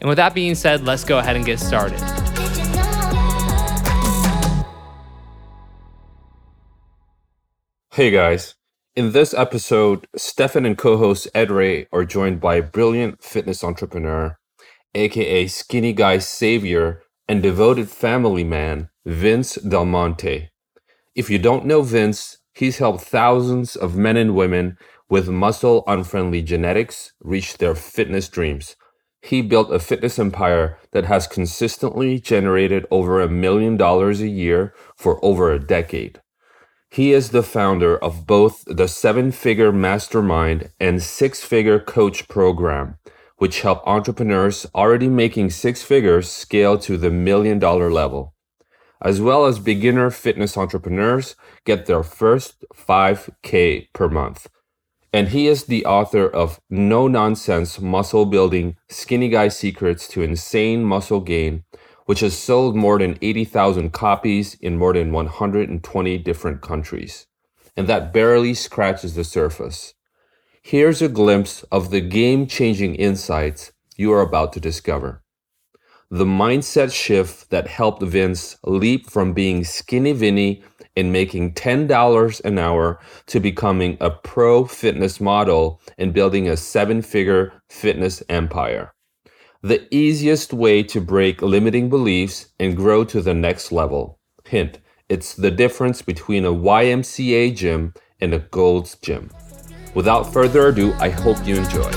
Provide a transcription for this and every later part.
And with that being said, let's go ahead and get started. Hey guys. In this episode, Stefan and co host Ed Reay are joined by a brilliant fitness entrepreneur, aka skinny guy savior and devoted family man, Vince Del Monte. If you don't know Vince, he's helped thousands of men and women with muscle unfriendly genetics reach their fitness dreams. He built a fitness empire that has consistently generated over a million dollars a year for over a decade. He is the founder of both the seven figure mastermind and six figure coach program, which help entrepreneurs already making six figures scale to the million dollar level, as well as beginner fitness entrepreneurs get their first 5K per month and he is the author of No Nonsense Muscle Building Skinny Guy Secrets to Insane Muscle Gain, which has sold more than 80,000 copies in more than 120 different countries. And that barely scratches the surface. Here's a glimpse of the game changing insights you are about to discover. The mindset shift that helped Vince leap from being skinny Vinny in making $10 an hour to becoming a pro fitness model and building a seven figure fitness empire. The easiest way to break limiting beliefs and grow to the next level. Hint, it's the difference between a YMCA gym and a Gold's gym. Without further ado, I hope you enjoy.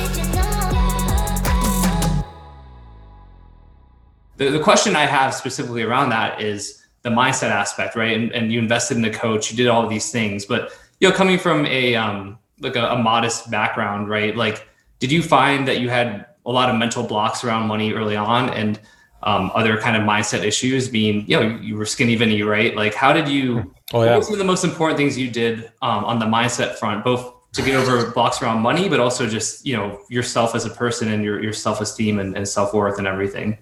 The, the question I have specifically around that is the mindset aspect, right? And, and you invested in the coach, you did all of these things, but you know, coming from a um, like a, a modest background, right? Like, did you find that you had a lot of mental blocks around money early on, and um, other kind of mindset issues? Being, you know, you were skinny Vinny, right? Like, how did you? Oh yeah. What were some of the most important things you did um, on the mindset front, both to get over blocks around money, but also just you know yourself as a person and your your self esteem and, and self worth and everything?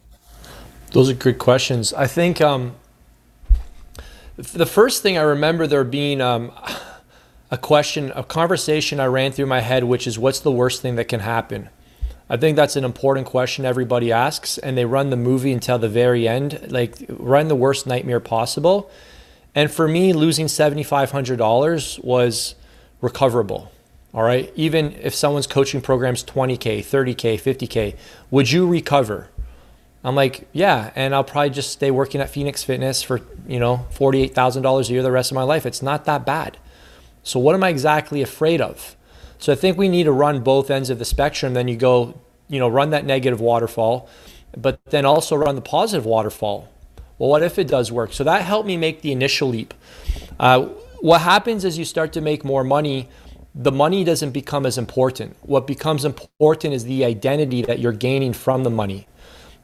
Those are good questions. I think um, the first thing I remember there being um, a question, a conversation I ran through my head, which is what's the worst thing that can happen? I think that's an important question everybody asks, and they run the movie until the very end, like run the worst nightmare possible. And for me, losing $7,500 was recoverable. All right. Even if someone's coaching program's 20K, 30K, 50K, would you recover? I'm like, yeah, and I'll probably just stay working at Phoenix Fitness for, you know, $48,000 a year the rest of my life. It's not that bad. So what am I exactly afraid of? So I think we need to run both ends of the spectrum. Then you go, you know, run that negative waterfall, but then also run the positive waterfall. Well, what if it does work? So that helped me make the initial leap. Uh, what happens is you start to make more money the money doesn't become as important. What becomes important is the identity that you're gaining from the money.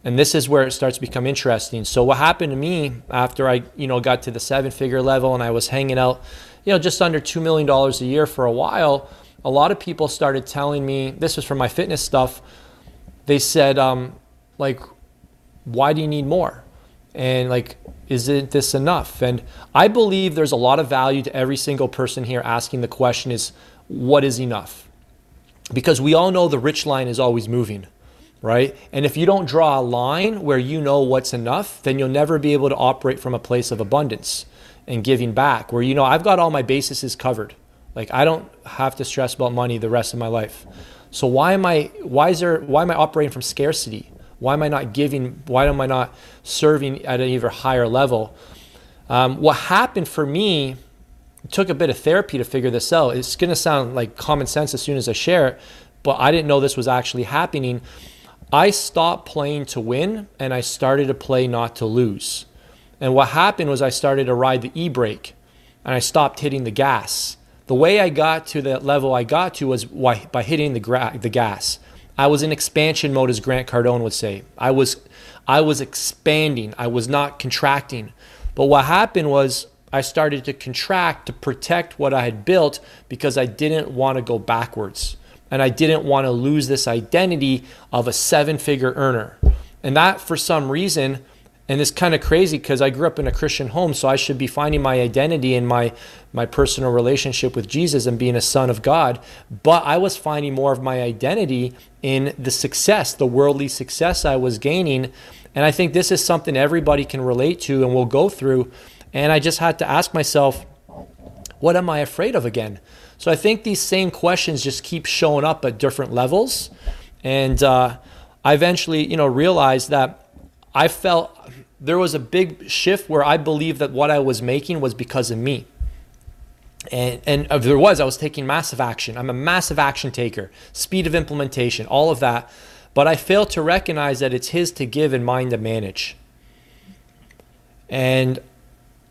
And this is where it starts to become interesting. So what happened to me after I, you know, got to the seven figure level and I was hanging out, you know, just under $2 million a year for a while, a lot of people started telling me, this was from my fitness stuff. They said, um, like, why do you need more? And like, isn't this enough? And I believe there's a lot of value to every single person here asking the question is, what is enough? Because we all know the rich line is always moving right? And if you don't draw a line where you know what's enough, then you'll never be able to operate from a place of abundance and giving back, where you know, I've got all my bases covered. Like I don't have to stress about money the rest of my life. So why am I why is there why am I operating from scarcity? Why am I not giving? Why am I not serving at an even higher level? Um, what happened for me took a bit of therapy to figure this out. It's going to sound like common sense as soon as I share it, but I didn't know this was actually happening I stopped playing to win and I started to play not to lose. And what happened was I started to ride the e brake and I stopped hitting the gas. The way I got to the level I got to was by hitting the, gra- the gas. I was in expansion mode, as Grant Cardone would say. I was, I was expanding. I was not contracting. But what happened was I started to contract to protect what I had built because I didn't want to go backwards. And I didn't want to lose this identity of a seven figure earner. And that, for some reason, and it's kind of crazy because I grew up in a Christian home, so I should be finding my identity in my my personal relationship with Jesus and being a son of God. But I was finding more of my identity in the success, the worldly success I was gaining. And I think this is something everybody can relate to and will go through. And I just had to ask myself, what am I afraid of again? So I think these same questions just keep showing up at different levels. And uh, I eventually, you know, realized that I felt there was a big shift where I believed that what I was making was because of me. And, and if there was, I was taking massive action. I'm a massive action taker, speed of implementation, all of that. But I failed to recognize that it's His to give and mine to manage. And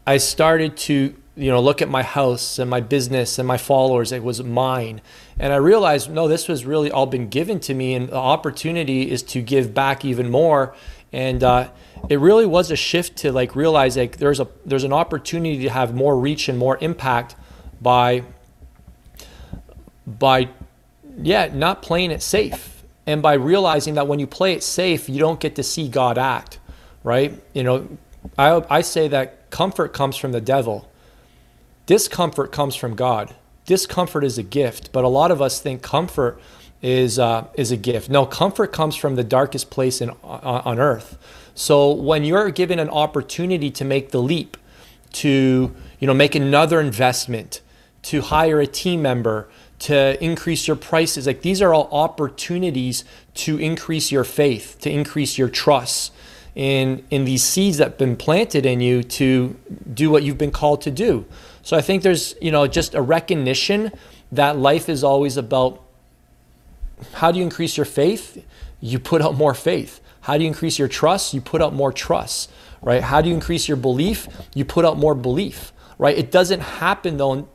I started to, you know, look at my house and my business and my followers. It was mine. And I realized, no, this was really all been given to me. And the opportunity is to give back even more and uh, it really was a shift to like realize like there's a there's an opportunity to have more reach and more impact by by yeah not playing it safe and by realizing that when you play it safe you don't get to see god act right you know i, I say that comfort comes from the devil discomfort comes from god discomfort is a gift but a lot of us think comfort is uh, is a gift. No, comfort comes from the darkest place in, on, on earth. So when you're given an opportunity to make the leap, to you know make another investment, to hire a team member, to increase your prices, like these are all opportunities to increase your faith, to increase your trust in in these seeds that have been planted in you to do what you've been called to do. So I think there's you know just a recognition that life is always about how do you increase your faith? You put out more faith. How do you increase your trust? You put out more trust, right? How do you increase your belief? You put out more belief, right? It doesn't happen though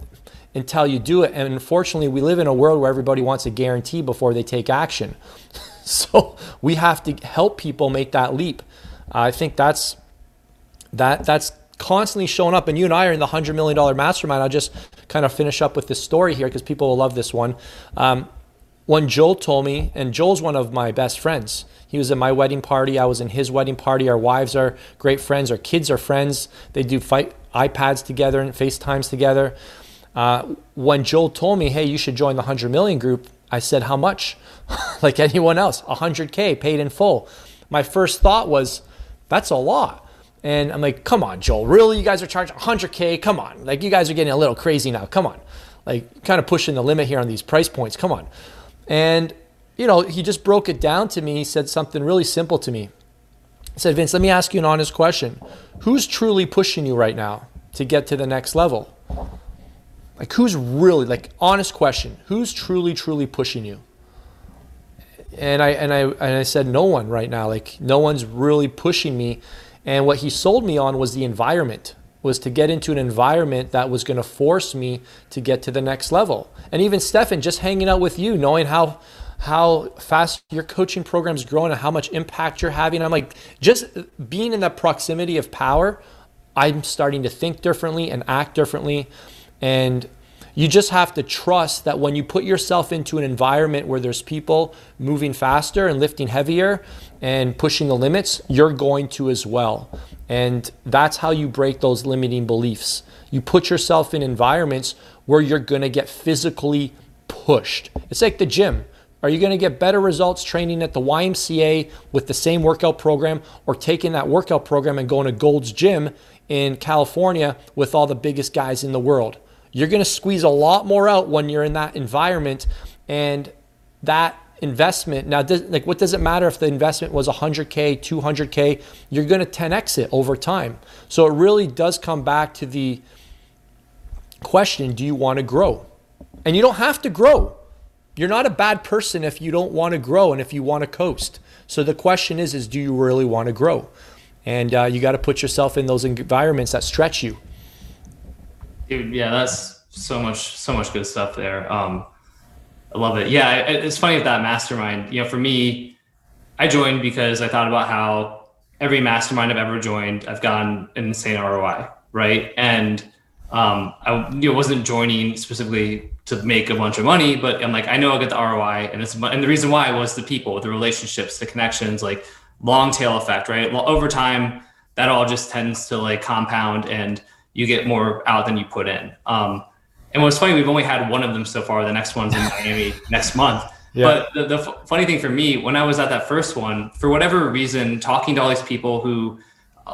until you do it. And unfortunately, we live in a world where everybody wants a guarantee before they take action. so we have to help people make that leap. I think that's that that's constantly showing up. And you and I are in the hundred million dollar mastermind. I'll just kind of finish up with this story here because people will love this one. Um, when Joel told me, and Joel's one of my best friends. He was at my wedding party. I was in his wedding party. Our wives are great friends. Our kids are friends. They do fight iPads together and FaceTimes together. Uh, when Joel told me, hey, you should join the 100 million group, I said, how much? like anyone else, 100K paid in full. My first thought was, that's a lot. And I'm like, come on, Joel, really? You guys are charging 100K? Come on. Like, you guys are getting a little crazy now. Come on. Like, kind of pushing the limit here on these price points. Come on. And, you know, he just broke it down to me. He said something really simple to me. He said, Vince, let me ask you an honest question. Who's truly pushing you right now to get to the next level? Like, who's really, like, honest question, who's truly, truly pushing you? And I, and I, and I said, no one right now. Like, no one's really pushing me. And what he sold me on was the environment was to get into an environment that was going to force me to get to the next level. And even Stefan, just hanging out with you, knowing how how fast your coaching program is growing and how much impact you're having. I'm like, just being in that proximity of power, I'm starting to think differently and act differently. And you just have to trust that when you put yourself into an environment where there's people moving faster and lifting heavier and pushing the limits, you're going to as well. And that's how you break those limiting beliefs. You put yourself in environments where you're going to get physically pushed. It's like the gym. Are you going to get better results training at the YMCA with the same workout program or taking that workout program and going to Gold's Gym in California with all the biggest guys in the world? You're going to squeeze a lot more out when you're in that environment and that investment now does, like what does it matter if the investment was 100k 200k you're going to 10x it over time so it really does come back to the question do you want to grow and you don't have to grow you're not a bad person if you don't want to grow and if you want to coast. So the question is, is do you really want to grow? And uh, you got to put yourself in those environments that stretch you. Dude, yeah, that's so much, so much good stuff there. Um, I love it. Yeah, it's funny with that mastermind. You know, for me, I joined because I thought about how every mastermind I've ever joined, I've gotten an insane ROI, right? And um, I you know, wasn't joining specifically to make a bunch of money, but I'm like, I know I'll get the ROI, and it's and the reason why was the people, the relationships, the connections, like long tail effect, right? Well, over time, that all just tends to like compound, and you get more out than you put in. Um, and what's funny, we've only had one of them so far. The next one's in Miami next month. Yeah. But the, the f- funny thing for me, when I was at that first one, for whatever reason, talking to all these people who,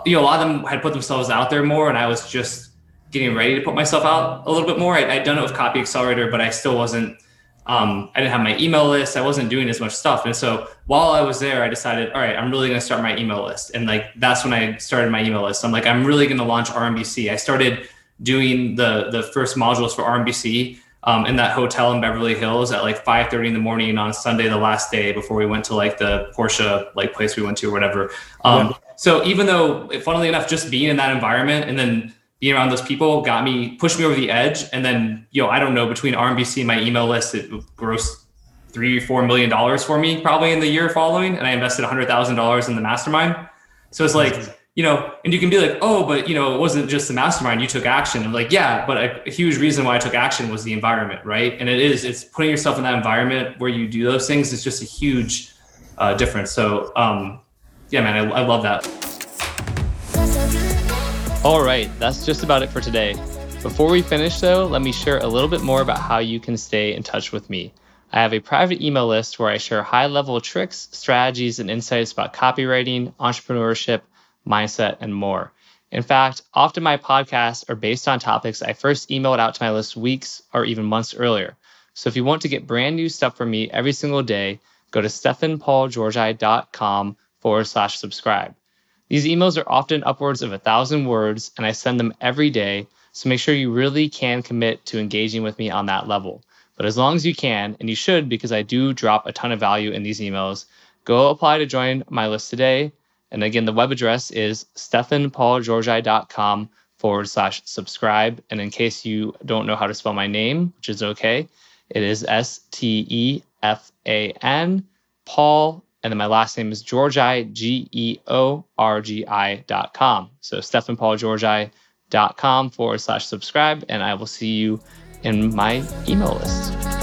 you know, a lot of them had put themselves out there more, and I was just getting ready to put myself out a little bit more. I, had done it with Copy Accelerator, but I still wasn't. Um, I didn't have my email list. I wasn't doing as much stuff, and so while I was there, I decided, all right, I'm really going to start my email list, and like that's when I started my email list. I'm like, I'm really going to launch RMBC. I started doing the the first modules for RMBC um, in that hotel in Beverly Hills at like 5:30 in the morning on Sunday, the last day before we went to like the Porsche like place we went to or whatever. Um, yeah. So even though, funnily enough, just being in that environment and then being around those people got me pushed me over the edge. And then you know I don't know between RMBC and my email list, it grossed three four million dollars for me probably in the year following, and I invested a hundred thousand dollars in the mastermind. So it's like you know, and you can be like, oh, but you know, it wasn't just the mastermind. You took action. I'm like, yeah, but a, a, huge reason why I took action was the environment, right? And it is, it's putting yourself in that environment where you do those things. It's just a huge uh, difference. So, um, yeah, man, I, I love that. All right, that's just about it for today. Before we finish, though, let me share a little bit more about how you can stay in touch with me. I have a private email list where I share high level tricks, strategies, and insights about copywriting, entrepreneurship mindset, and more. In fact, often my podcasts are based on topics I first emailed out to my list weeks or even months earlier. So if you want to get brand new stuff from me every single day, go to stefanpaulgeorgi.com forward slash subscribe. These emails are often upwards of a thousand words, and I send them every day. So make sure you really can commit to engaging with me on that level. But as long as you can, and you should because I do drop a ton of value in these emails, go apply to join my list today. And again, the web address is stefanpaulgeorgi.com forward slash subscribe. And in case you don't know how to spell my name, which is okay, it is S T E F A N, Paul, and then my last name is Georgi, G E O R G I dot com. So stefanpaulgeorgi.com forward slash subscribe, and I will see you in my email list.